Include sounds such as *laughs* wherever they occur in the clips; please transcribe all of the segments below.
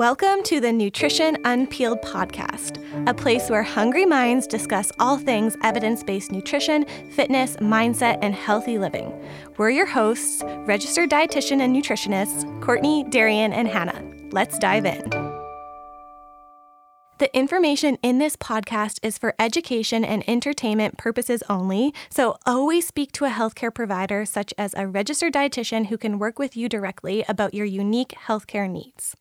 Welcome to the Nutrition Unpeeled podcast, a place where hungry minds discuss all things evidence based nutrition, fitness, mindset, and healthy living. We're your hosts, registered dietitian and nutritionists, Courtney, Darian, and Hannah. Let's dive in. The information in this podcast is for education and entertainment purposes only, so always speak to a healthcare provider such as a registered dietitian who can work with you directly about your unique healthcare needs.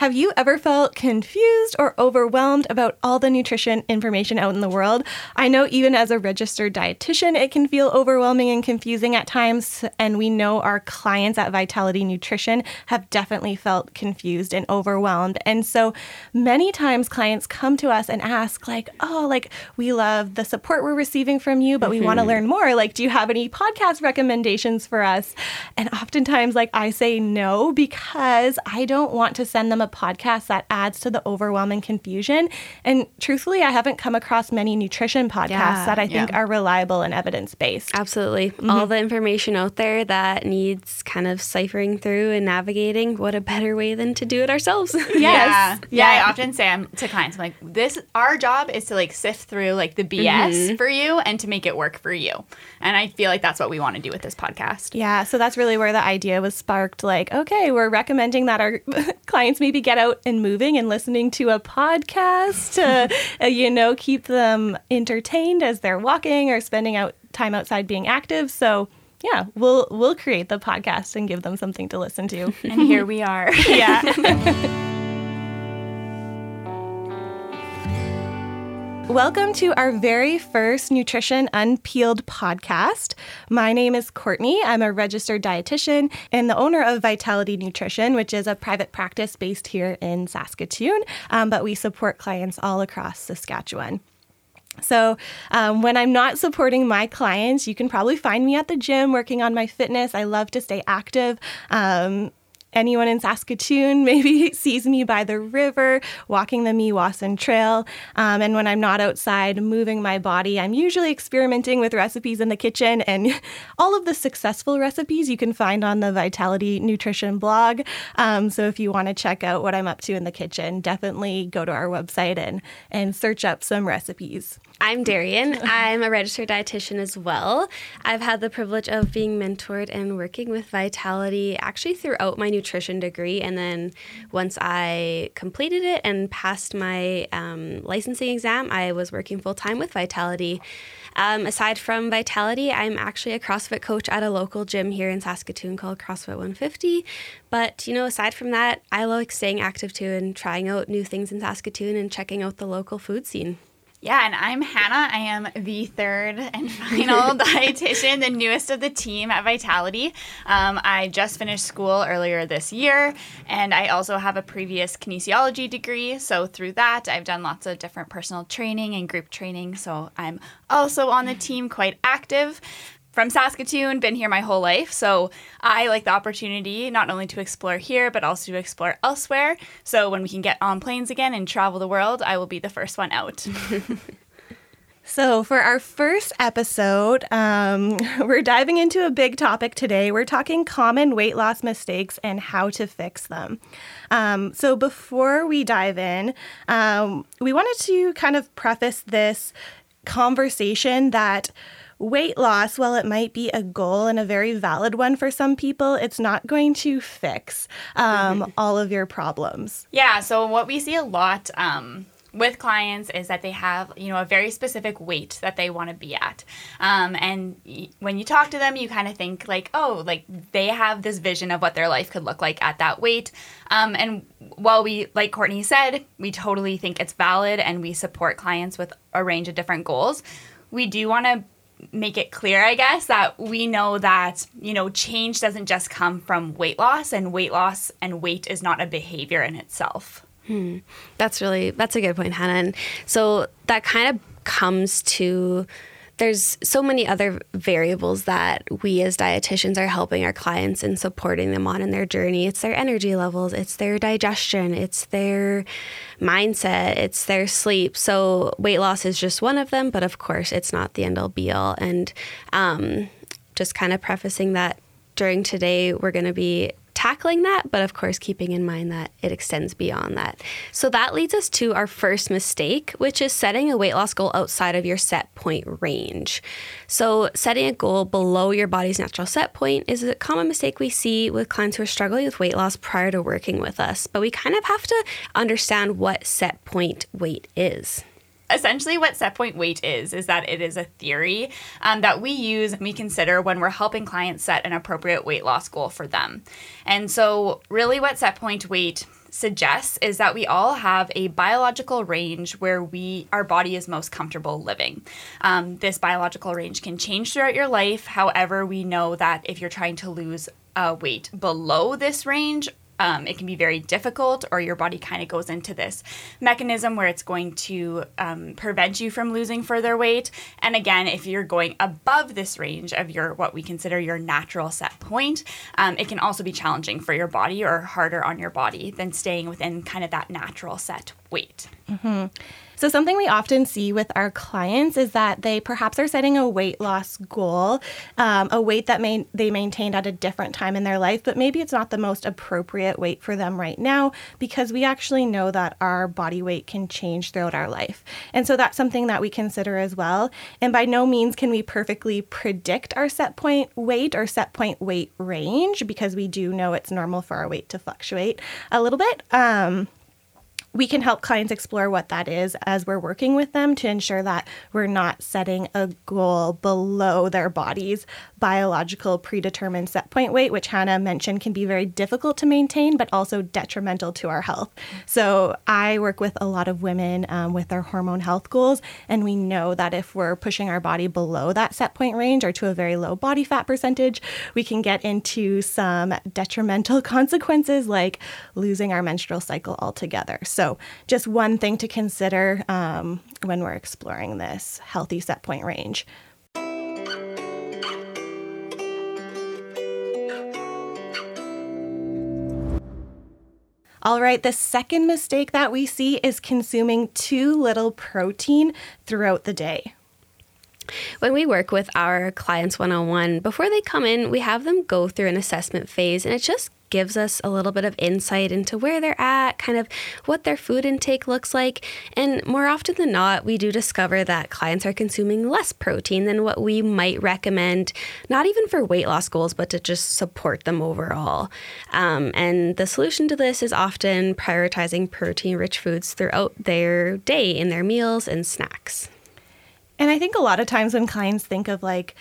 Have you ever felt confused or overwhelmed about all the nutrition information out in the world? I know even as a registered dietitian, it can feel overwhelming and confusing at times. And we know our clients at Vitality Nutrition have definitely felt confused and overwhelmed. And so many times clients come to us and ask, like, oh, like, we love the support we're receiving from you, but we mm-hmm. want to learn more. Like, do you have any podcast recommendations for us? And oftentimes, like, I say no because I don't want to send them a podcast that adds to the overwhelming confusion. And truthfully, I haven't come across many nutrition podcasts yeah, that I think yeah. are reliable and evidence based. Absolutely. Mm-hmm. All the information out there that needs kind of ciphering through and navigating, what a better way than to do it ourselves. *laughs* yes. Yeah. yeah. I often say I'm, to clients, I'm like, this, our job is to like sift through like the BS mm-hmm. for you and to make it work for you. And I feel like that's what we want to do with this podcast. Yeah. So that's really where the idea was sparked. Like, okay, we're recommending that our *laughs* clients maybe get out and moving and listening to a podcast to, *laughs* uh, you know, keep them entertained as they're walking or spending out time outside being active. So, yeah, we'll we'll create the podcast and give them something to listen to. And here we are. *laughs* yeah. *laughs* Welcome to our very first Nutrition Unpeeled podcast. My name is Courtney. I'm a registered dietitian and the owner of Vitality Nutrition, which is a private practice based here in Saskatoon, um, but we support clients all across Saskatchewan. So, um, when I'm not supporting my clients, you can probably find me at the gym working on my fitness. I love to stay active. Um, anyone in Saskatoon *laughs* maybe sees me by the river walking the Meewasin Trail. Um, and when I'm not outside moving my body, I'm usually experimenting with recipes in the kitchen. And *laughs* all of the successful recipes you can find on the Vitality Nutrition blog. Um, so if you want to check out what I'm up to in the kitchen, definitely go to our website and, and search up some recipes. I'm Darian. I'm a registered dietitian as well. I've had the privilege of being mentored and working with Vitality actually throughout my nutrition degree. And then once I completed it and passed my um, licensing exam, I was working full time with Vitality. Um, aside from Vitality, I'm actually a CrossFit coach at a local gym here in Saskatoon called CrossFit 150. But, you know, aside from that, I like staying active too and trying out new things in Saskatoon and checking out the local food scene. Yeah, and I'm Hannah. I am the third and *laughs* final *laughs* dietitian, the newest of the team at Vitality. Um, I just finished school earlier this year, and I also have a previous kinesiology degree. So, through that, I've done lots of different personal training and group training. So, I'm also on the team, quite active from Saskatoon, been here my whole life. So I like the opportunity not only to explore here, but also to explore elsewhere. So when we can get on planes again and travel the world, I will be the first one out. *laughs* So, for our first episode, um, *laughs* we're diving into a big topic today. We're talking common weight loss mistakes and how to fix them. Um, so, before we dive in, um, we wanted to kind of preface this conversation that weight loss, while it might be a goal and a very valid one for some people, it's not going to fix um, *laughs* all of your problems. Yeah. So, what we see a lot. Um, with clients is that they have you know a very specific weight that they want to be at um, and y- when you talk to them you kind of think like oh like they have this vision of what their life could look like at that weight um, and while we like courtney said we totally think it's valid and we support clients with a range of different goals we do want to make it clear, I guess, that we know that, you know, change doesn't just come from weight loss, and weight loss and weight is not a behavior in itself. Hmm. That's really, that's a good point, Hannah. And so that kind of comes to there's so many other variables that we as dietitians are helping our clients and supporting them on in their journey. It's their energy levels, it's their digestion, it's their mindset, it's their sleep. So weight loss is just one of them, but of course, it's not the end all be all. And um, just kind of prefacing that during today, we're going to be tackling that, but of course, keeping in mind that it extends beyond that. So that leads us to our first mistake, which is setting a weight loss goal outside of your set point range. So, setting a goal below your body's natural set point is a common mistake we see with clients who are struggling with weight loss prior to working with us, but we kind of have to understand what set point weight is essentially what set point weight is is that it is a theory um, that we use and we consider when we're helping clients set an appropriate weight loss goal for them. And so really what set point weight suggests is that we all have a biological range where we our body is most comfortable living. Um, this biological range can change throughout your life. However we know that if you're trying to lose uh, weight below this range um, it can be very difficult, or your body kind of goes into this mechanism where it's going to um, prevent you from losing further weight. And again, if you're going above this range of your what we consider your natural set point, um, it can also be challenging for your body or harder on your body than staying within kind of that natural set weight. Mm-hmm. So, something we often see with our clients is that they perhaps are setting a weight loss goal, um, a weight that may, they maintained at a different time in their life, but maybe it's not the most appropriate weight for them right now because we actually know that our body weight can change throughout our life. And so, that's something that we consider as well. And by no means can we perfectly predict our set point weight or set point weight range because we do know it's normal for our weight to fluctuate a little bit. Um, we can help clients explore what that is as we're working with them to ensure that we're not setting a goal below their body's biological predetermined set point weight, which Hannah mentioned can be very difficult to maintain, but also detrimental to our health. So I work with a lot of women um, with their hormone health goals, and we know that if we're pushing our body below that set point range or to a very low body fat percentage, we can get into some detrimental *laughs* consequences like losing our menstrual cycle altogether. So so, just one thing to consider um, when we're exploring this healthy set point range. All right, the second mistake that we see is consuming too little protein throughout the day. When we work with our clients one on one, before they come in, we have them go through an assessment phase, and it just gives us a little bit of insight into where they're at, kind of what their food intake looks like. And more often than not, we do discover that clients are consuming less protein than what we might recommend, not even for weight loss goals, but to just support them overall. Um, and the solution to this is often prioritizing protein rich foods throughout their day in their meals and snacks. And I think a lot of times when clients think of like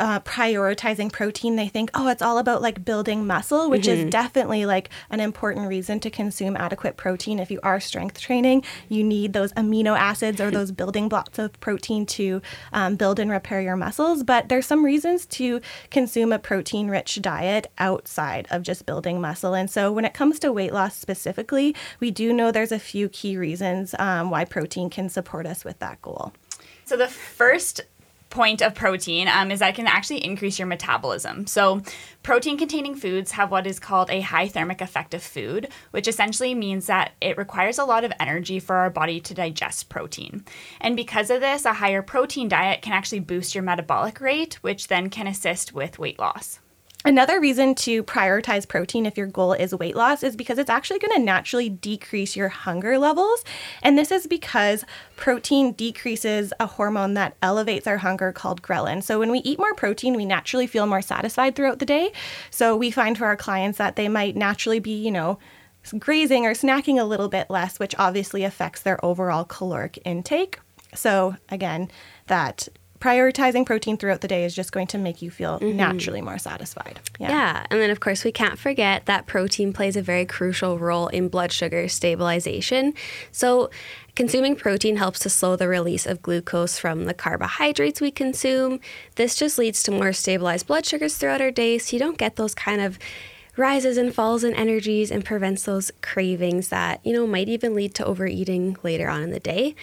uh, prioritizing protein, they think, oh, it's all about like building muscle, which mm-hmm. is definitely like an important reason to consume adequate protein. If you are strength training, you need those amino acids or those building blocks of protein to um, build and repair your muscles. But there's some reasons to consume a protein rich diet outside of just building muscle. And so when it comes to weight loss specifically, we do know there's a few key reasons um, why protein can support us with that goal. So the first point of protein um, is that it can actually increase your metabolism. So, protein containing foods have what is called a high thermic effect of food, which essentially means that it requires a lot of energy for our body to digest protein. And because of this, a higher protein diet can actually boost your metabolic rate, which then can assist with weight loss. Another reason to prioritize protein if your goal is weight loss is because it's actually going to naturally decrease your hunger levels. And this is because protein decreases a hormone that elevates our hunger called ghrelin. So when we eat more protein, we naturally feel more satisfied throughout the day. So we find for our clients that they might naturally be, you know, grazing or snacking a little bit less, which obviously affects their overall caloric intake. So again, that prioritizing protein throughout the day is just going to make you feel mm-hmm. naturally more satisfied. Yeah. yeah. And then, of course, we can't forget that protein plays a very crucial role in blood sugar stabilization. So, consuming protein helps to slow the release of glucose from the carbohydrates we consume. This just leads to more stabilized blood sugars throughout our day, so you don't get those kind of rises and falls in energies and prevents those cravings that, you know, might even lead to overeating later on in the day.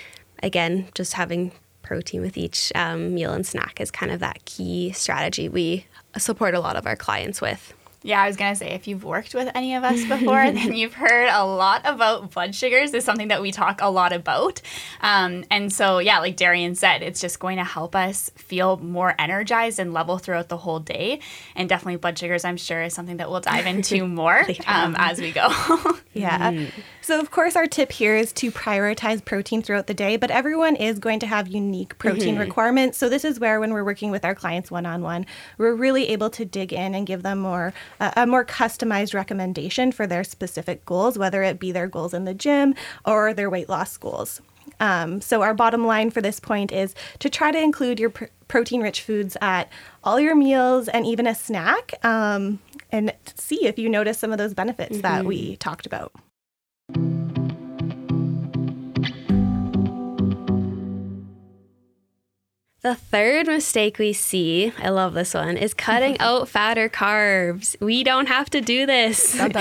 Again, just having protein with each um, meal and snack is kind of that key strategy we support a lot of our clients with. Yeah, I was gonna say if you've worked with any of us before, *laughs* then you've heard a lot about blood sugars. Is something that we talk a lot about, um, and so yeah, like Darian said, it's just going to help us feel more energized and level throughout the whole day. And definitely, blood sugars, I'm sure, is something that we'll dive *laughs* into more um, as we go. *laughs* yeah. So of course, our tip here is to prioritize protein throughout the day, but everyone is going to have unique protein mm-hmm. requirements. So this is where, when we're working with our clients one on one, we're really able to dig in and give them more a more customized recommendation for their specific goals, whether it be their goals in the gym or their weight loss goals. Um, so, our bottom line for this point is to try to include your pr- protein rich foods at all your meals and even a snack, um, and see if you notice some of those benefits mm-hmm. that we talked about. The third mistake we see, I love this one, is cutting *laughs* out fat or carbs. We don't have to do this. *laughs*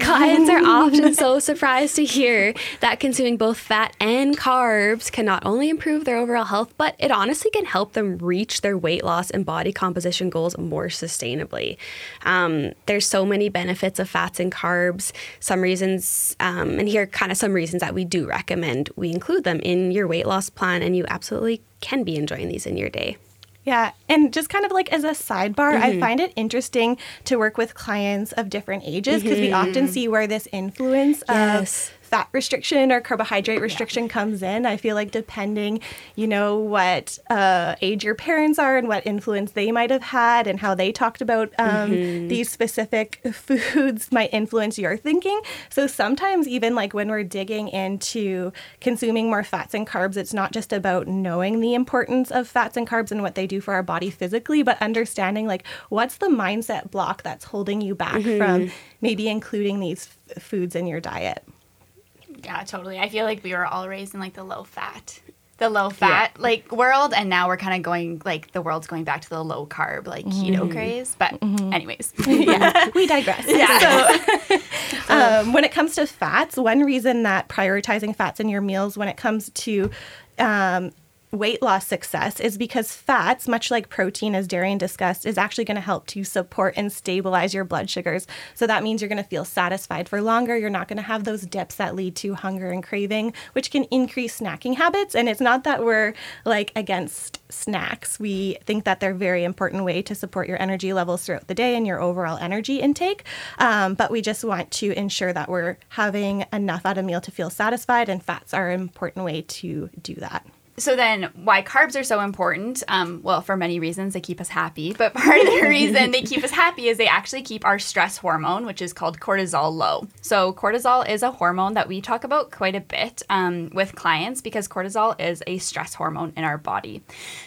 Clients are often so *laughs* surprised to hear that consuming both fat and carbs can not only improve their overall health, but it honestly can help them reach their weight loss and body composition goals more sustainably. Um, there's so many benefits of fats and carbs. Some reasons, um, and here are kind of some reasons that we do recommend we include them in your weight loss plan, and you absolutely can be enjoying these in your day. Yeah, and just kind of like as a sidebar, mm-hmm. I find it interesting to work with clients of different ages because mm-hmm. we often see where this influence yes. of fat restriction or carbohydrate restriction yeah. comes in. I feel like depending, you know, what uh, age your parents are and what influence they might have had and how they talked about um, mm-hmm. these specific *laughs* foods might influence your thinking. So sometimes, even like when we're digging into consuming more fats and carbs, it's not just about knowing the importance of fats and carbs and what they do for our body physically, but understanding like what's the mindset block that's holding you back mm-hmm. from maybe including these f- foods in your diet. Yeah, totally. I feel like we were all raised in like the low fat, the low fat yeah. like world, and now we're kind of going like the world's going back to the low carb like mm-hmm. keto craze. But mm-hmm. anyways, *laughs* yeah, we digress. Yeah. *laughs* *laughs* So, um, when it comes to fats, one reason that prioritizing fats in your meals when it comes to um, weight loss success is because fats, much like protein, as Darian discussed, is actually going to help to support and stabilize your blood sugars. So that means you're going to feel satisfied for longer. You're not going to have those dips that lead to hunger and craving, which can increase snacking habits. And it's not that we're like against snacks. We think that they're a very important way to support your energy levels throughout the day and your overall energy intake. Um, but we just want to ensure that we're having enough at a meal to feel satisfied, and fats are an important way to do that so then why carbs are so important um, well for many reasons they keep us happy but part of the *laughs* reason they keep us happy is they actually keep our stress hormone which is called cortisol low. So cortisol is a hormone that we talk about quite a bit um, with clients because cortisol is a stress hormone in our body.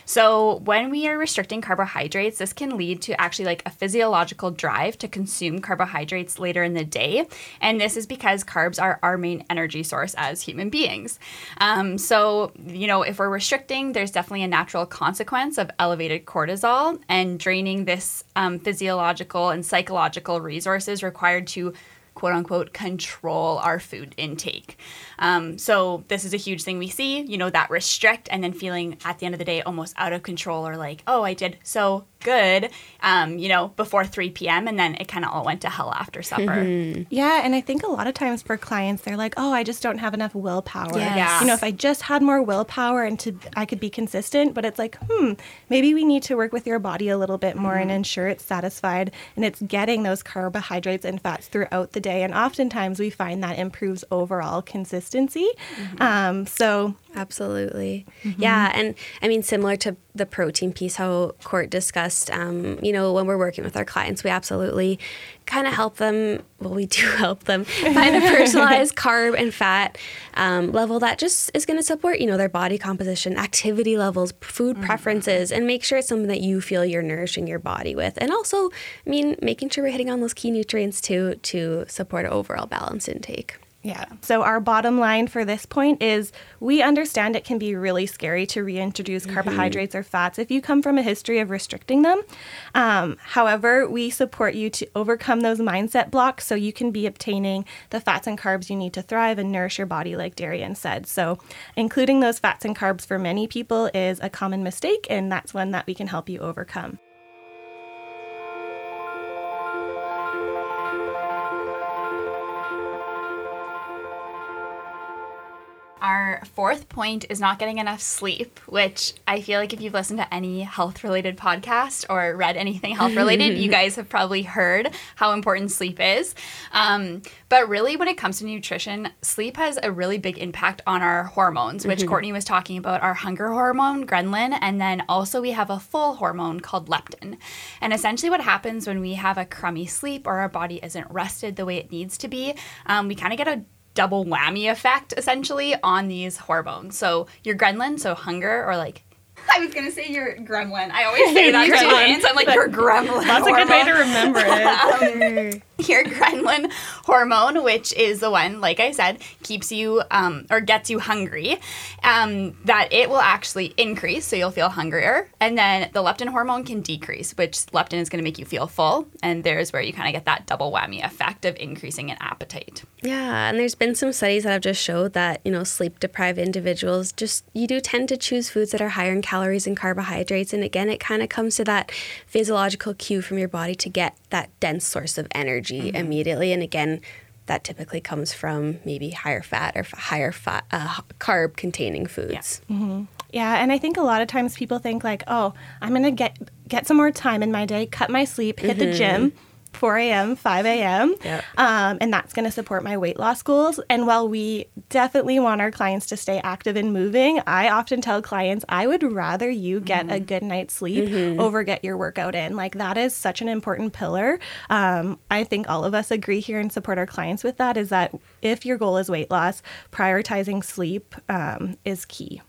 So when we are restricting carbohydrates this can lead to actually like a physiological drive to consume carbohydrates later in the day. And this is because carbs are our main energy source as human beings. Um, so you know if if we're restricting, there's definitely a natural consequence of elevated cortisol and draining this um, physiological and psychological resources required to quote unquote control our food intake. Um, so this is a huge thing we see, you know, that restrict and then feeling at the end of the day almost out of control or like, oh, I did so good, um, you know, before 3 p.m. And then it kind of all went to hell after supper. Mm-hmm. *laughs* Yeah. And I think a lot of times for clients, they're like, oh, I just don't have enough willpower. Yes. You know, if I just had more willpower and to, I could be consistent, but it's like, hmm, maybe we need to work with your body a little bit more mm-hmm. and ensure it's satisfied and it's getting those carbohydrates and fats throughout the day. And oftentimes we find that improves overall consistency. Mm-hmm. Um, so Absolutely. Mm-hmm. Yeah. And I mean, similar to the protein piece, how Court discussed, um, you know, when we're working with our clients, we absolutely kind of help them. Well, we do *laughs* help them find a personalized *laughs* carb and fat um, level that just is going to support, you know, their body composition, activity levels, food mm-hmm. preferences, and make sure it's something that you feel you're nourishing your body with. And also, I mean, making sure we're hitting on those key nutrients too to support overall balanced intake. Yeah. So our bottom line for this point is we understand it can be really scary to reintroduce mm-hmm. carbohydrates or fats if you come from a history of restricting them. Um, however, we support you to overcome those mindset blocks so you can be obtaining the fats and carbs you need to thrive and nourish your body, like Darian said. So, including those fats and carbs for many people is a common mistake, and that's one that we can help you overcome. Our fourth point is not getting enough sleep, which I feel like if you've listened to any health related podcast or read anything health related, you *laughs* guys have probably heard how important sleep is. Um, but really, when it comes to nutrition, sleep has a really big impact on our hormones, which mm-hmm. Courtney was talking about our hunger hormone, ghrelin, and then also we have a full hormone called leptin. And essentially, what happens when we have a crummy sleep or our body isn't rested the way it needs to be, um, we kind of get a double whammy effect essentially on these hormones. So your gremlin, so hunger or like *laughs* I was gonna say your gremlin. I always say that *laughs* to clients. I'm like your gremlin. That's hormone. a good way to remember it. *laughs* um, your ghrelin hormone, which is the one, like I said, keeps you um, or gets you hungry. Um, that it will actually increase, so you'll feel hungrier, and then the leptin hormone can decrease, which leptin is going to make you feel full, and there's where you kind of get that double whammy effect of increasing an appetite. Yeah, and there's been some studies that have just showed that you know sleep deprived individuals just you do tend to choose foods that are higher in calories and carbohydrates, and again, it kind of comes to that physiological cue from your body to get that dense source of energy mm-hmm. immediately. And again, that typically comes from maybe higher fat or higher fat, uh, carb containing foods. Yeah. Mm-hmm. yeah, and I think a lot of times people think like, oh, I'm gonna get get some more time in my day, cut my sleep, hit mm-hmm. the gym, 4 a.m., 5 a.m. Yep. Um, and that's going to support my weight loss goals. And while we definitely want our clients to stay active and moving, I often tell clients I would rather you get mm-hmm. a good night's sleep mm-hmm. over get your workout in. Like that is such an important pillar. Um, I think all of us agree here and support our clients with that is that if your goal is weight loss, prioritizing sleep um, is key.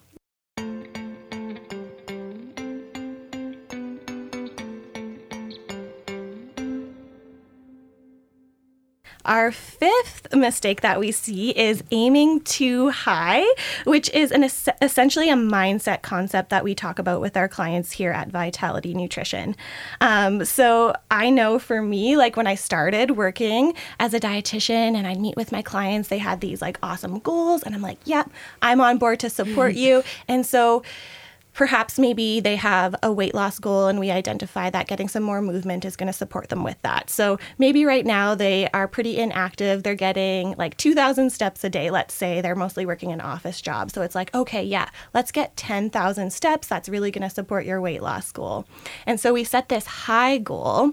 Our fifth mistake that we see is aiming too high, which is an es- essentially a mindset concept that we talk about with our clients here at Vitality Nutrition. Um, so I know for me, like when I started working as a dietitian and I'd meet with my clients, they had these like awesome goals, and I'm like, yep, yeah, I'm on board to support you. And so perhaps maybe they have a weight loss goal and we identify that getting some more movement is going to support them with that. So maybe right now they are pretty inactive. They're getting like 2,000 steps a day, let's say. They're mostly working an office job. So it's like, okay, yeah, let's get 10,000 steps. That's really going to support your weight loss goal. And so we set this high goal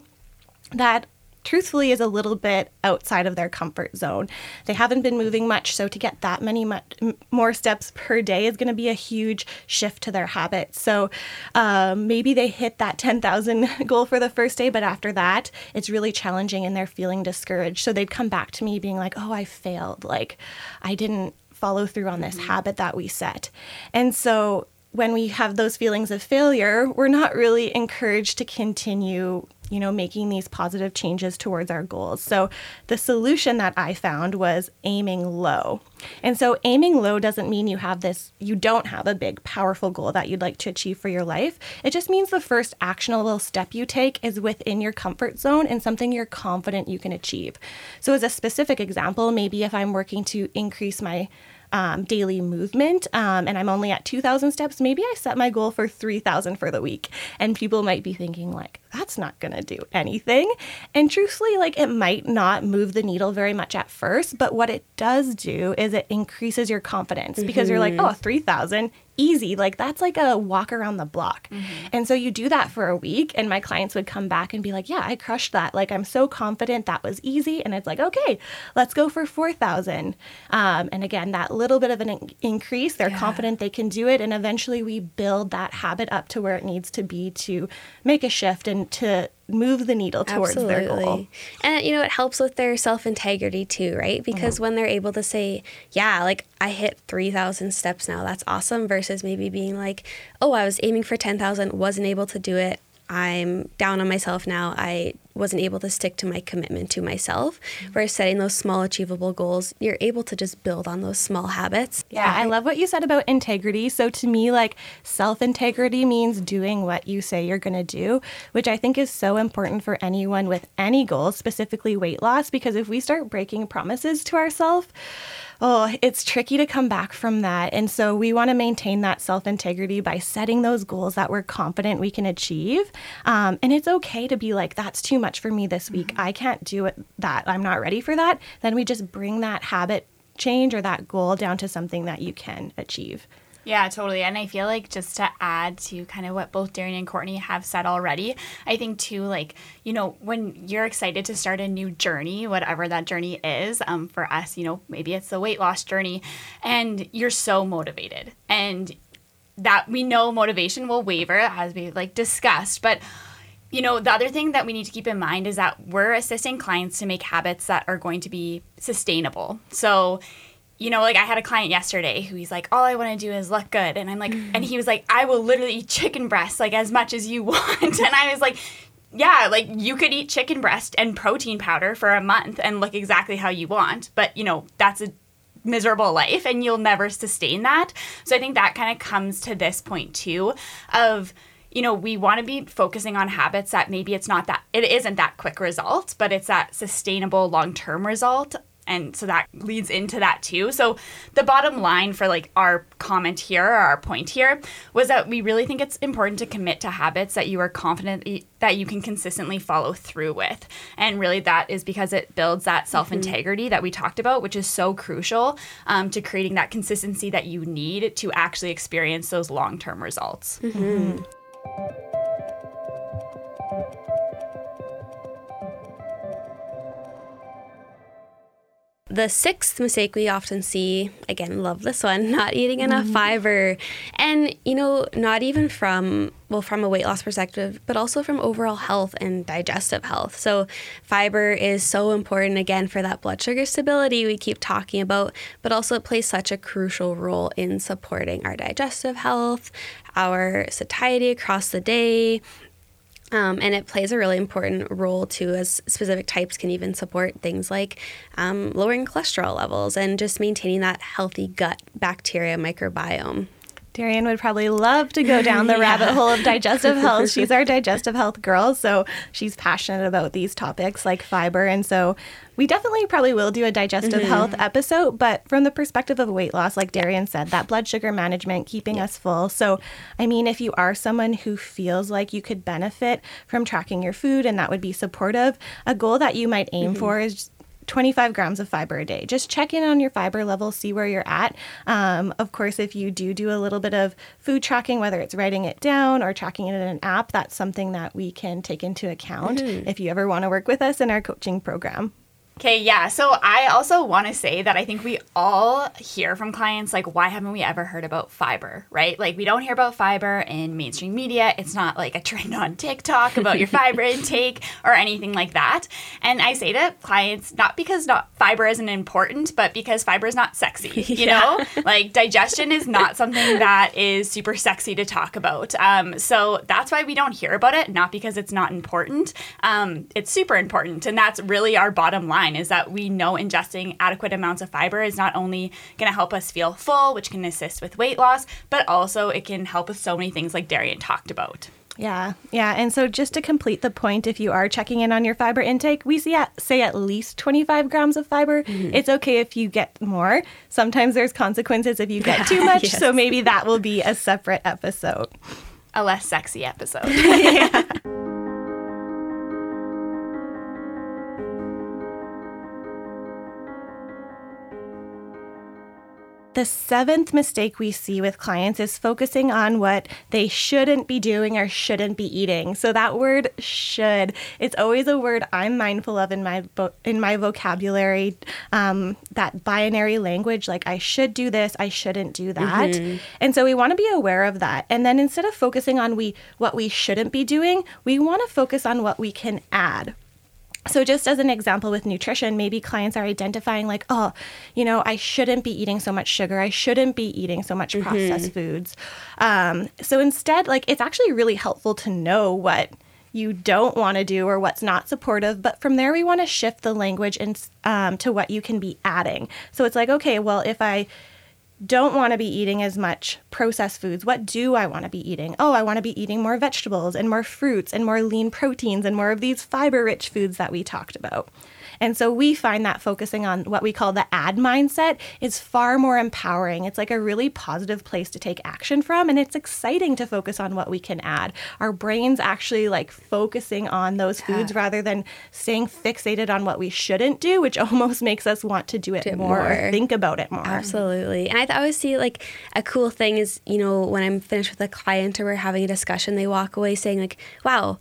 that truthfully is a little bit outside of their comfort zone. They haven't been moving much, so to get that many much, more steps per day is going to be a huge shift to their habits. So um, maybe they hit that 10,000 *laughs* goal for the first day, but after that, it's really challenging and they're feeling discouraged. So they'd come back to me being like, oh, I failed. Like, I didn't follow through on this mm-hmm. habit that we set. And so when we have those feelings of failure, we're not really encouraged to continue you know, making these positive changes towards our goals. So the solution that I found was aiming low. And so aiming low doesn't mean you have this, you don't have a big, powerful goal that you'd like to achieve for your life. It just means the first actionable step you take is within your comfort zone and something you're confident you can achieve. So, as a specific example, maybe if I'm working to increase my um, daily movement um, and I'm only at 2,000 steps, maybe I set my goal for 3,000 for the week. And people might be thinking, like, that's not going to do anything. And truthfully, like, it might not move the needle very much at first, but what it does do is it increases your confidence mm-hmm. because you're like, mm-hmm. oh, 3,000 easy. Like that's like a walk around the block. Mm-hmm. And so you do that for a week, and my clients would come back and be like, Yeah, I crushed that. Like I'm so confident that was easy. And it's like, Okay, let's go for 4,000. Um, and again, that little bit of an in- increase, they're yeah. confident they can do it. And eventually we build that habit up to where it needs to be to make a shift and to move the needle towards Absolutely. their goal. And you know, it helps with their self-integrity too, right? Because mm-hmm. when they're able to say, "Yeah, like I hit 3,000 steps now. That's awesome." versus maybe being like, "Oh, I was aiming for 10,000, wasn't able to do it. I'm down on myself now. I wasn't able to stick to my commitment to myself. Mm-hmm. Whereas setting those small achievable goals, you're able to just build on those small habits. Yeah, I love what you said about integrity. So to me, like self integrity means doing what you say you're going to do, which I think is so important for anyone with any goals, specifically weight loss, because if we start breaking promises to ourselves, oh, it's tricky to come back from that. And so we want to maintain that self integrity by setting those goals that we're confident we can achieve. Um, and it's okay to be like, that's too much for me this week. Mm-hmm. I can't do it, that. I'm not ready for that. Then we just bring that habit change or that goal down to something that you can achieve. Yeah, totally. And I feel like just to add to kind of what both Darian and Courtney have said already, I think too, like, you know, when you're excited to start a new journey, whatever that journey is, um, for us, you know, maybe it's the weight loss journey, and you're so motivated. And that we know motivation will waver as we like discussed, but you know, the other thing that we need to keep in mind is that we're assisting clients to make habits that are going to be sustainable. So, you know, like I had a client yesterday who he's like, all I want to do is look good. And I'm like, mm. and he was like, I will literally eat chicken breast like as much as you *laughs* want. and I was like, yeah, like you could eat chicken breast and protein powder for a month and look exactly how you want. But, you know, that's a miserable life and you'll never sustain that. So I think that kind of comes to this point too of, you know, we want to be focusing on habits that maybe it's not that, it isn't that quick result, but it's that sustainable long term result and so that leads into that too so the bottom line for like our comment here or our point here was that we really think it's important to commit to habits that you are confident that you can consistently follow through with and really that is because it builds that self-integrity mm-hmm. that we talked about which is so crucial um, to creating that consistency that you need to actually experience those long-term results mm-hmm. The sixth mistake we often see, again, love this one, *laughs* not eating enough mm-hmm. fiber. And, you know, not even from, well, from a weight loss perspective, but also from overall health and digestive health. So, fiber is so important, again, for that blood sugar stability we keep talking about, but also it plays such a crucial role in supporting our digestive health, our satiety across the day, um, and it plays a really important role too, as specific types can even support things like um, lowering cholesterol levels and just maintaining that healthy gut bacteria microbiome. Darian would probably love to go down the *laughs* yeah. rabbit hole of digestive *laughs* health. She's our digestive health girl, so she's passionate about these topics like fiber. And so we definitely probably will do a digestive mm-hmm. health episode, but from the perspective of weight loss, like Darian said, that blood sugar management, keeping yeah. us full. So, I mean, if you are someone who feels like you could benefit from tracking your food and that would be supportive, a goal that you might aim mm-hmm. for is 25 grams of fiber a day. Just check in on your fiber level, see where you're at. Um, of course, if you do do a little bit of food tracking, whether it's writing it down or tracking it in an app, that's something that we can take into account mm-hmm. if you ever want to work with us in our coaching program. Okay, yeah. So I also want to say that I think we all hear from clients like, why haven't we ever heard about fiber, right? Like, we don't hear about fiber in mainstream media. It's not like a trend on TikTok about your fiber *laughs* intake or anything like that. And I say to clients, not because not fiber isn't important, but because fiber is not sexy. *laughs* You yeah. know, like digestion is not something that is super sexy to talk about. Um, so that's why we don't hear about it, not because it's not important. Um, it's super important, and that's really our bottom line is that we know ingesting adequate amounts of fiber is not only going to help us feel full, which can assist with weight loss, but also it can help with so many things like Darian talked about. Yeah, yeah. And so just to complete the point, if you are checking in on your fiber intake, we see at, say at least 25 grams of fiber. Mm-hmm. It's okay if you get more. Sometimes there's consequences if you get too *laughs* much. yes. So maybe that will be a separate episode. A less sexy episode. *laughs* *laughs* yeah. The seventh mistake we see with clients is focusing on what they shouldn't be doing or shouldn't be eating. So that word should, it's always a word I'm mindful of in my in my vocabulary. Um, that binary language, like I should do this, I shouldn't do that. Mm-hmm. And so we want to be aware of that. And then instead of focusing on we what we shouldn't be doing, we want to focus on what we can add so, just as an example with nutrition, maybe clients are identifying, like, oh, you know, I shouldn't be eating so much sugar. I shouldn't be eating so much processed mm-hmm. foods. Um, so, instead, like, it's actually really helpful to know what you don't want to do or what's not supportive. But from there, we want to shift the language and um, to what you can be adding. So, it's like, okay, well, if I don't want to be eating as much processed foods. What do I want to be eating? Oh, I want to be eating more vegetables and more fruits and more lean proteins and more of these fiber rich foods that we talked about. And so we find that focusing on what we call the add mindset is far more empowering. It's like a really positive place to take action from. And it's exciting to focus on what we can add. Our brains actually like focusing on those yeah. foods rather than staying fixated on what we shouldn't do, which *laughs* almost makes us want to do it, do more, more, think about it more. Absolutely. And I th- always see like a cool thing is, you know, when I'm finished with a client or we're having a discussion, they walk away saying, like, wow,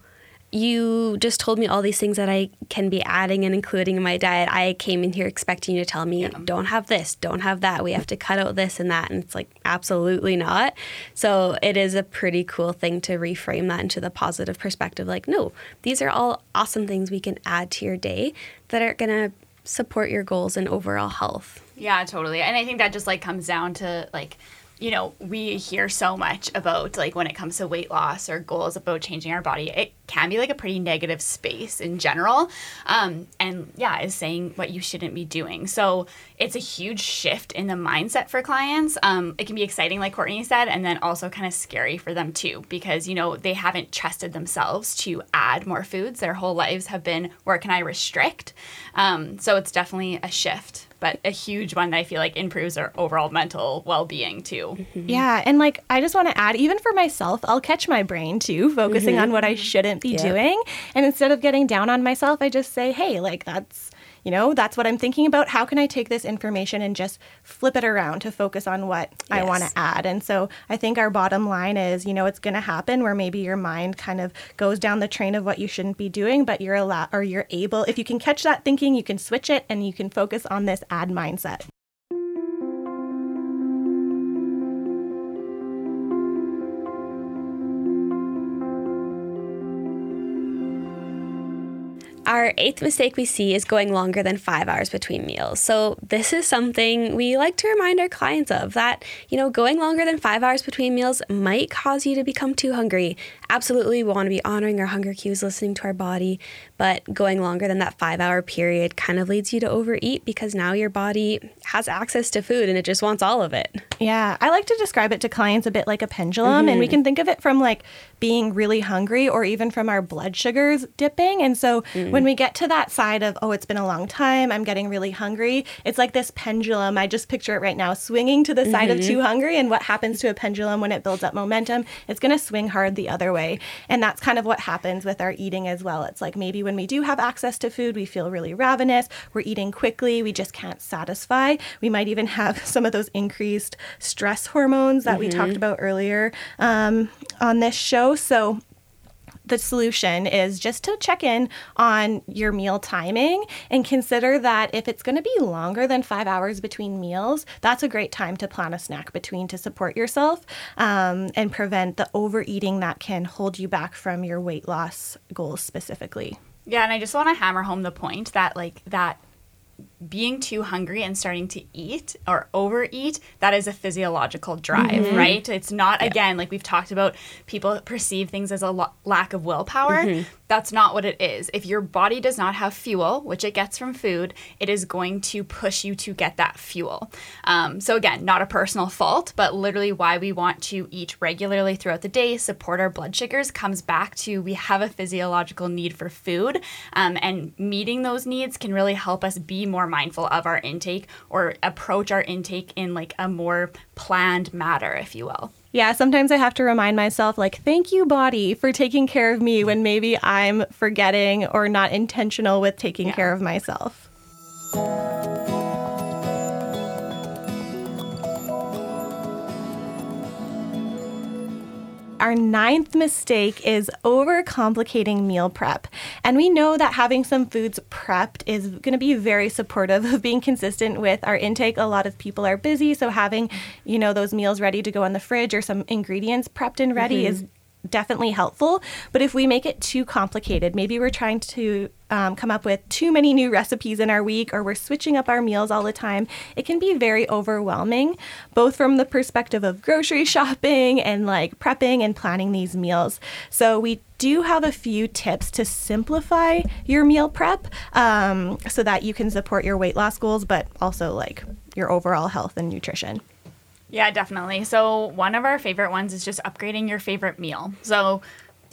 you just told me all these things that I can be adding and including in my diet. I came in here expecting you to tell me, yeah. don't have this, don't have that. We have to cut out this and that. And it's like, absolutely not. So it is a pretty cool thing to reframe that into the positive perspective like, no, these are all awesome things we can add to your day that are going to support your goals and overall health. Yeah, totally. And I think that just like comes down to like, you know, we hear so much about like when it comes to weight loss or goals about changing our body, it can be like a pretty negative space in general. Um, and yeah, is saying what you shouldn't be doing. So it's a huge shift in the mindset for clients. Um, it can be exciting, like Courtney said, and then also kind of scary for them too, because, you know, they haven't trusted themselves to add more foods. Their whole lives have been, where can I restrict? Um, so it's definitely a shift but a huge one that I feel like improves our overall mental well being too. Mm-hmm. Yeah. And like, I just want to add, even for myself, I'll catch my brain too, focusing mm-hmm. on what I shouldn't be doing. And instead of getting down on myself, I just say, hey, like, that's you know, that's what I'm thinking about. How can I take this information and just flip it around to focus on what yes. I want to add? And so I think our bottom line is, you know, it's going to happen where maybe your mind kind of goes down the train of what you shouldn't be doing, but you're allowed or you're able, if you can catch that thinking, you can switch it and you can focus on this add mindset. Our eighth mistake we see is going longer than five hours between meals. So, this is something we like to remind our clients of that, you know, going longer than five hours between meals might cause you to become too hungry. Absolutely, we want to be honoring our hunger cues, listening to our body, but going longer than that five hour period kind of leads you to overeat because now your body has access to food and it just wants all of it. Yeah, I like to describe it to clients a bit like a pendulum, mm-hmm. and we mm-hmm. can think of it from like being really hungry or even from our blood sugars dipping. And so mm. when we get to that side of, oh, it's been a long time, I'm getting really hungry, it's like this pendulum. I just picture it right now swinging to the mm-hmm. side of mm-hmm. too hungry. And what happens to a pendulum when it builds up momentum? It's going to swing hard the other way. And that's kind of what happens with our eating as well. It's like maybe when we do have access to food, we feel really ravenous, we're eating quickly, we just can't satisfy. We might even have *laughs* some of those increased stress hormones that mm-hmm. we talked mm-hmm. about earlier um, on this show. So, the solution is just to check in on your meal timing and consider that if it's going to be longer than five hours between meals, that's a great time to plan a snack between to support yourself um, and prevent the overeating that can hold you back from your weight loss goals specifically. Yeah, and I just want to hammer home the point that like that being too hungry and starting to eat or overeat, that is a physiological drive, mm-hmm. right? It's not, yeah. again, like we've talked about, people perceive things as a lo- lack of willpower. Mm-hmm. That's not what it is. If your body does not have fuel, which it gets from food, it is going to push you to get that fuel. Um, so, again, not a personal fault, but literally why we want to eat regularly throughout the day, support our blood sugars, comes back to we have a physiological need for food. Um, and meeting those needs can really help us be more mindful of our intake or approach our intake in like a more planned matter, if you will. Yeah, sometimes I have to remind myself, like, thank you, body, for taking care of me when maybe I'm forgetting or not intentional with taking yeah. care of myself. Our ninth mistake is overcomplicating meal prep. And we know that having some foods prepped is going to be very supportive of being consistent with our intake. A lot of people are busy, so having, you know, those meals ready to go in the fridge or some ingredients prepped and ready mm-hmm. is definitely helpful. But if we make it too complicated, maybe we're trying to um, come up with too many new recipes in our week or we're switching up our meals all the time, it can be very overwhelming, both from the perspective of grocery *laughs* shopping and like prepping and planning these meals. So we do have a few tips to simplify your meal prep um, so that you can support your weight loss goals, but also like your overall health and nutrition. Yeah, definitely. So, one of our favorite ones is just upgrading your favorite meal. So,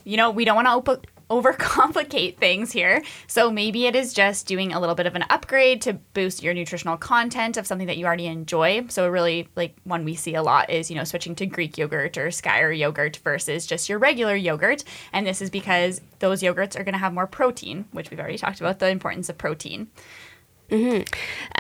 you know, we don't want to op- overcomplicate *laughs* things here. So maybe it is just doing a little bit of an upgrade to boost your nutritional content of something that you already enjoy. So really like one we see a lot is, you know, switching to Greek yogurt or Skyr yogurt versus just your regular yogurt. And this is because those yogurts are going to have more protein, which we've already talked about the importance of protein. Mm-hmm.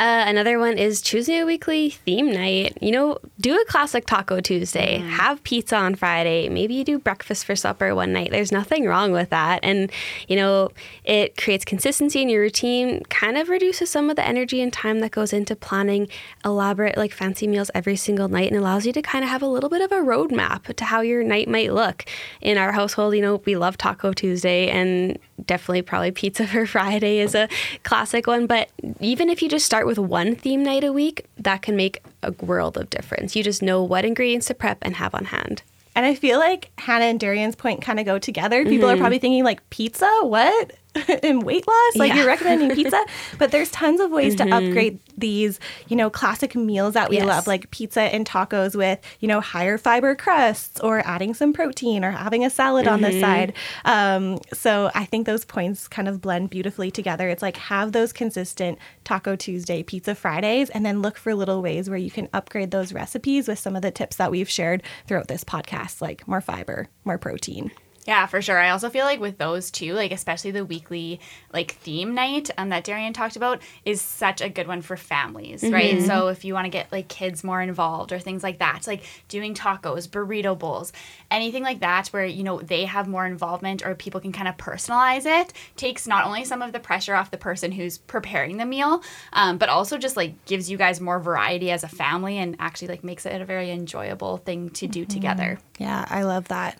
Uh, another one is choosing a weekly theme night. You know, do a classic Taco Tuesday, mm. have pizza on Friday, maybe you do breakfast for supper one night. There's nothing wrong with that. And, you know, it creates consistency in your routine, kind of reduces some of the energy and time that goes into planning elaborate, like fancy meals every single night and allows you to kind of have a little bit of a roadmap to how your night might look. In our household, you know, we love Taco Tuesday and definitely probably pizza *laughs* for Friday is a classic one. But even if you just start with one theme night a week, that can make a world of difference. You just know what ingredients to prep and have on hand. And I feel like Hannah and Darian's point kind of go together. People mm-hmm. are probably thinking like pizza, what? *laughs* and weight loss? Like yeah. you're recommending *laughs* pizza, but there's tons of ways mm-hmm. to upgrade these, you know, classic meals that we yes. love, like pizza and tacos with, you know, higher fiber crusts, or adding some protein, or having a salad mm-hmm. on the mm-hmm. side. Um, so I think those points kind of blend beautifully together. It's like have those consistent Taco Tuesday, Pizza Fridays, and then look for little ways where you can upgrade those recipes with some of the tips that we've shared throughout this podcast, like more fiber, more protein. Yeah, for sure. I also feel like with those two, like especially the weekly like theme night um, that Darian talked about is such a good one for families, mm-hmm. right? So if you want to get like kids more involved or things like that, like doing tacos, burrito bowls, anything like that where, you know, they have more involvement or people can kind of personalize it, takes not only some of the pressure off the person who's preparing the meal, um, but also just like gives you guys more variety as a family and actually like makes it a very enjoyable thing to do mm-hmm. together. Yeah, I love that.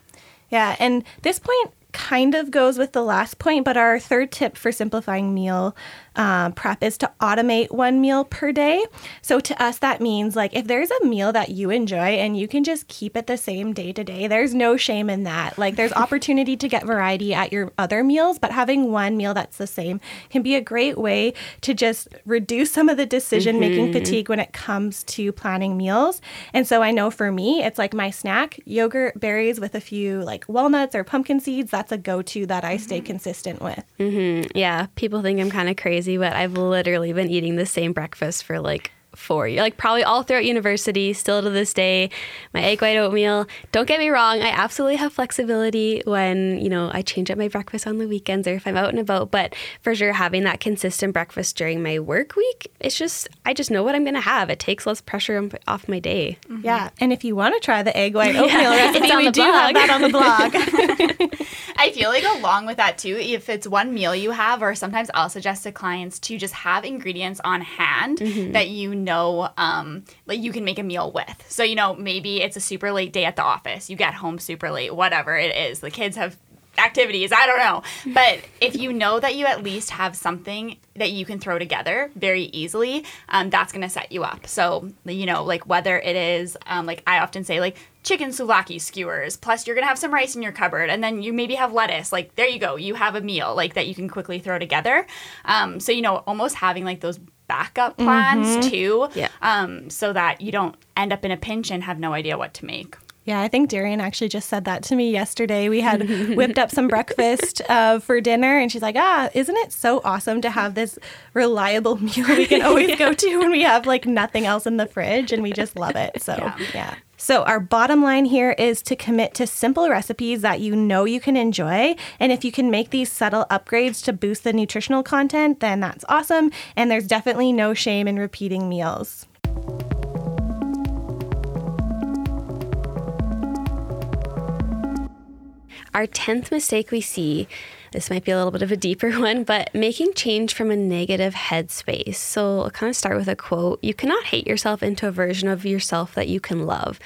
Yeah, and this point kind of goes with the last point, but our third tip for simplifying meal uh, prep is to automate one meal per day. So to us, that means like if there's a meal that you enjoy and you can just keep it the same day to day, there's no shame in that. Like there's *laughs* opportunity to get variety at your other meals, but having one meal that's the same can be a great way to just reduce some of the decision making mm-hmm. fatigue when it comes to planning meals. And so I know for me, it's like my snack yogurt, berries with a few like walnuts or pumpkin seeds. That's a go to that I stay mm-hmm. consistent with. Mm-hmm. Yeah, people think I'm kind of crazy crazy, but I've literally been eating the same breakfast for like for you. Like probably all throughout university, still to this day, my egg white oatmeal. Don't get me wrong, I absolutely have flexibility when, you know, I change up my breakfast on the weekends or if I'm out and about, but for sure having that consistent breakfast during my work week, it's just I just know what I'm going to have. It takes less pressure off my day. Mm-hmm. Yeah, and if you want to try the egg white *laughs* oatmeal yeah. recipe, we do blog. have that on the blog. *laughs* *laughs* I feel like along with that too, if it's one meal you have or sometimes I'll suggest to clients to just have ingredients on hand mm-hmm. that you know um, like you can make a meal with. So, you know, maybe it's a super late day at the office. You get home super late, whatever it is. The kids have activities. I don't know. But if you know that you at least have something that you can throw together very easily, um, that's going to set you up. So, you know, like whether it is, um, like I often say, like chicken souvlaki skewers, plus you're going to have some rice in your cupboard, and then you maybe have lettuce. Like, there you go. You have a meal, like that you can quickly throw together. Um, so, you know, almost having like those backup plans mm-hmm. too, yeah. um, so that you don't end up in a pinch and have no idea what to make. Yeah, I think Darian actually just said that to me yesterday. We had whipped up some breakfast uh, for dinner, and she's like, "Ah, isn't it so awesome to have this reliable *laughs* meal we can *laughs* always yeah. go to when we have like nothing else in the fridge?" And we just love it. So yeah. yeah. So, our bottom line here is to commit to simple recipes that you know you can enjoy. And if you can make these subtle upgrades to boost the nutritional content, then that's awesome. And there's definitely no shame in repeating meals. Our 10th mistake we see this might be a little bit of a deeper *laughs* one, but making change from a negative headspace. So I'll kind of start with a quote You cannot hate yourself into a version of yourself that you can love.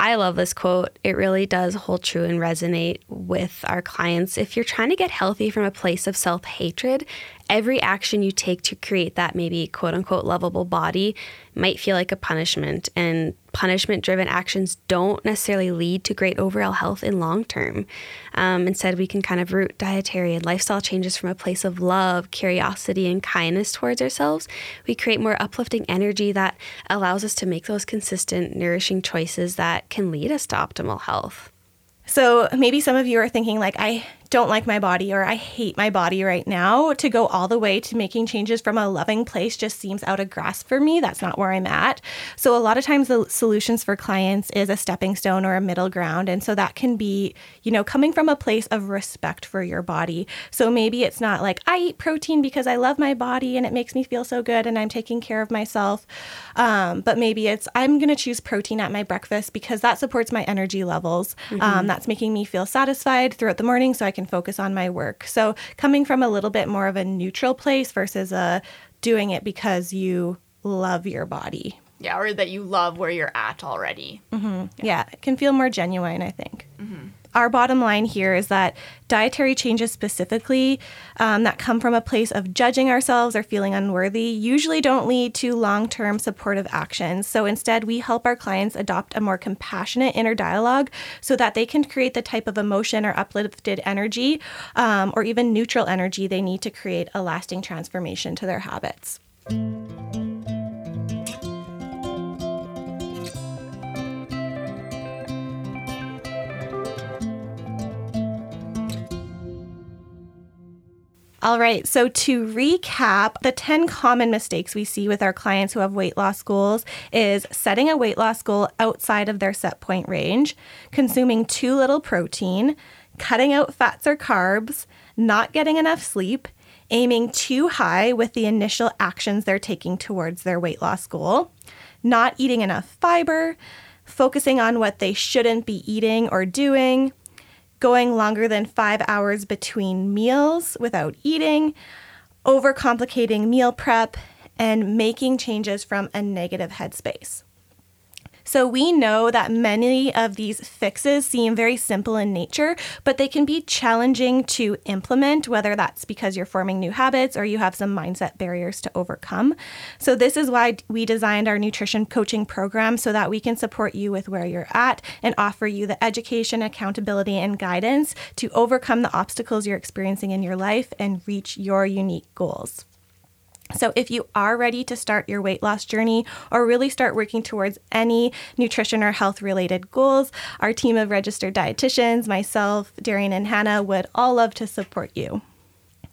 I love this quote. It really does hold true and resonate with our clients. If you're trying to get healthy from a place of self hatred, every action you take to create that maybe quote unquote lovable body might feel like a punishment. And punishment driven actions don't necessarily lead to great overall health in long term. Um, instead, we can kind of root dietary and lifestyle changes from a place of love, curiosity, and kindness towards ourselves. We create more uplifting energy that allows us to make those consistent, nourishing choices that can lead us to optimal health. So maybe some of you are thinking, like, I don't like my body or I hate my body right now, to go all the way to making changes from a loving place just seems out of grasp for me. That's not where I'm at. So a lot of times the solutions for clients is a stepping stone or a middle ground. And so that can be, you know, coming from a place of respect for your body. So maybe it's not like I eat protein because I love my body and it makes me feel so good and I'm taking care of myself. Um, but maybe it's I'm going to choose protein at my breakfast because that supports my energy levels. Mm-hmm. Um, that's making me feel satisfied throughout the morning so I can focus on my work. So coming from a little bit more of a neutral place versus a uh, doing it because you love your body. Yeah, or that you love where you're at already. Mm-hmm. Yeah. yeah. it can feel more genuine, I think. Mm-hmm our bottom line here is that dietary changes specifically um, that come from a place of judging ourselves or feeling unworthy usually don't lead to long term supportive actions. So instead, we help our clients adopt a more compassionate inner dialogue so that they can create the type of emotion or uplifted energy um, or even neutral energy they need to create a lasting transformation to their habits. All right, so to recap, the 10 common mistakes we see with our clients who have weight loss goals is setting a weight loss goal outside of their set point range, consuming too little protein, cutting out fats or carbs, not getting enough sleep, aiming too high with the initial actions they're taking towards their weight loss goal, not eating enough fiber, focusing on what they shouldn't be eating or doing, going longer than five hours between meals without eating, overcomplicating meal prep, and making changes from a negative headspace. So we know that many of these fixes seem very simple in nature, but they can be challenging to implement, whether that's because you're forming new habits or you have some mindset barriers to overcome. So this is why we designed our nutrition coaching program so that we can support you with where you're at and offer you the education, accountability, and guidance to overcome the obstacles you're experiencing in your life and reach your unique goals. So, if you are ready to start your weight loss journey or really start working towards any nutrition or health related goals, our team of registered dietitians, myself, Darian, and Hannah would all love to support you.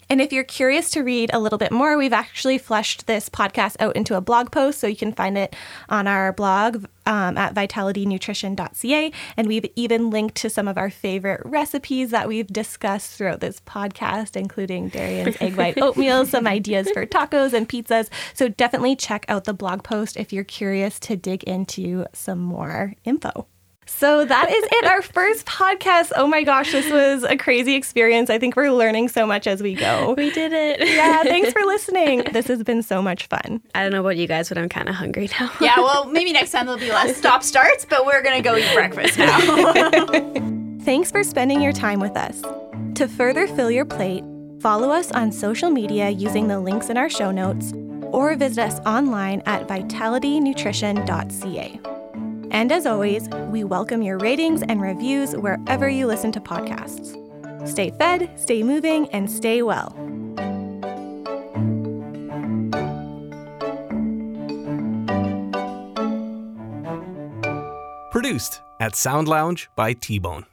And if you're curious to read a little bit more, we've actually fleshed this podcast out into a blog post, so you can find it on our blog um, at vitalitynutrition.ca. And we've even linked to some of our favorite recipes that we've discussed throughout this podcast, including Darian's egg white *laughs* oatmeal, some ideas for tacos and pizzas. So definitely check out the blog post if you're curious to dig into some more info. So that is it, our first podcast. Oh my gosh, this was a crazy experience. I think we're learning so much as we go. We did it. Yeah, thanks for *laughs* listening. This has been so much fun. I don't know about you guys, but I'm kind of hungry now. yeah, *laughs* well, maybe next time there'll be less stop starts, but we're going to go eat breakfast now. *laughs* thanks for spending your time with us. To further fill your plate, follow us on social media using the links in our show notes or visit us online at vitalitynutrition.ca. And as always, we welcome your ratings and reviews wherever you listen to podcasts. Stay fed, stay moving, and stay well. Produced at Sound Lounge by T Bone.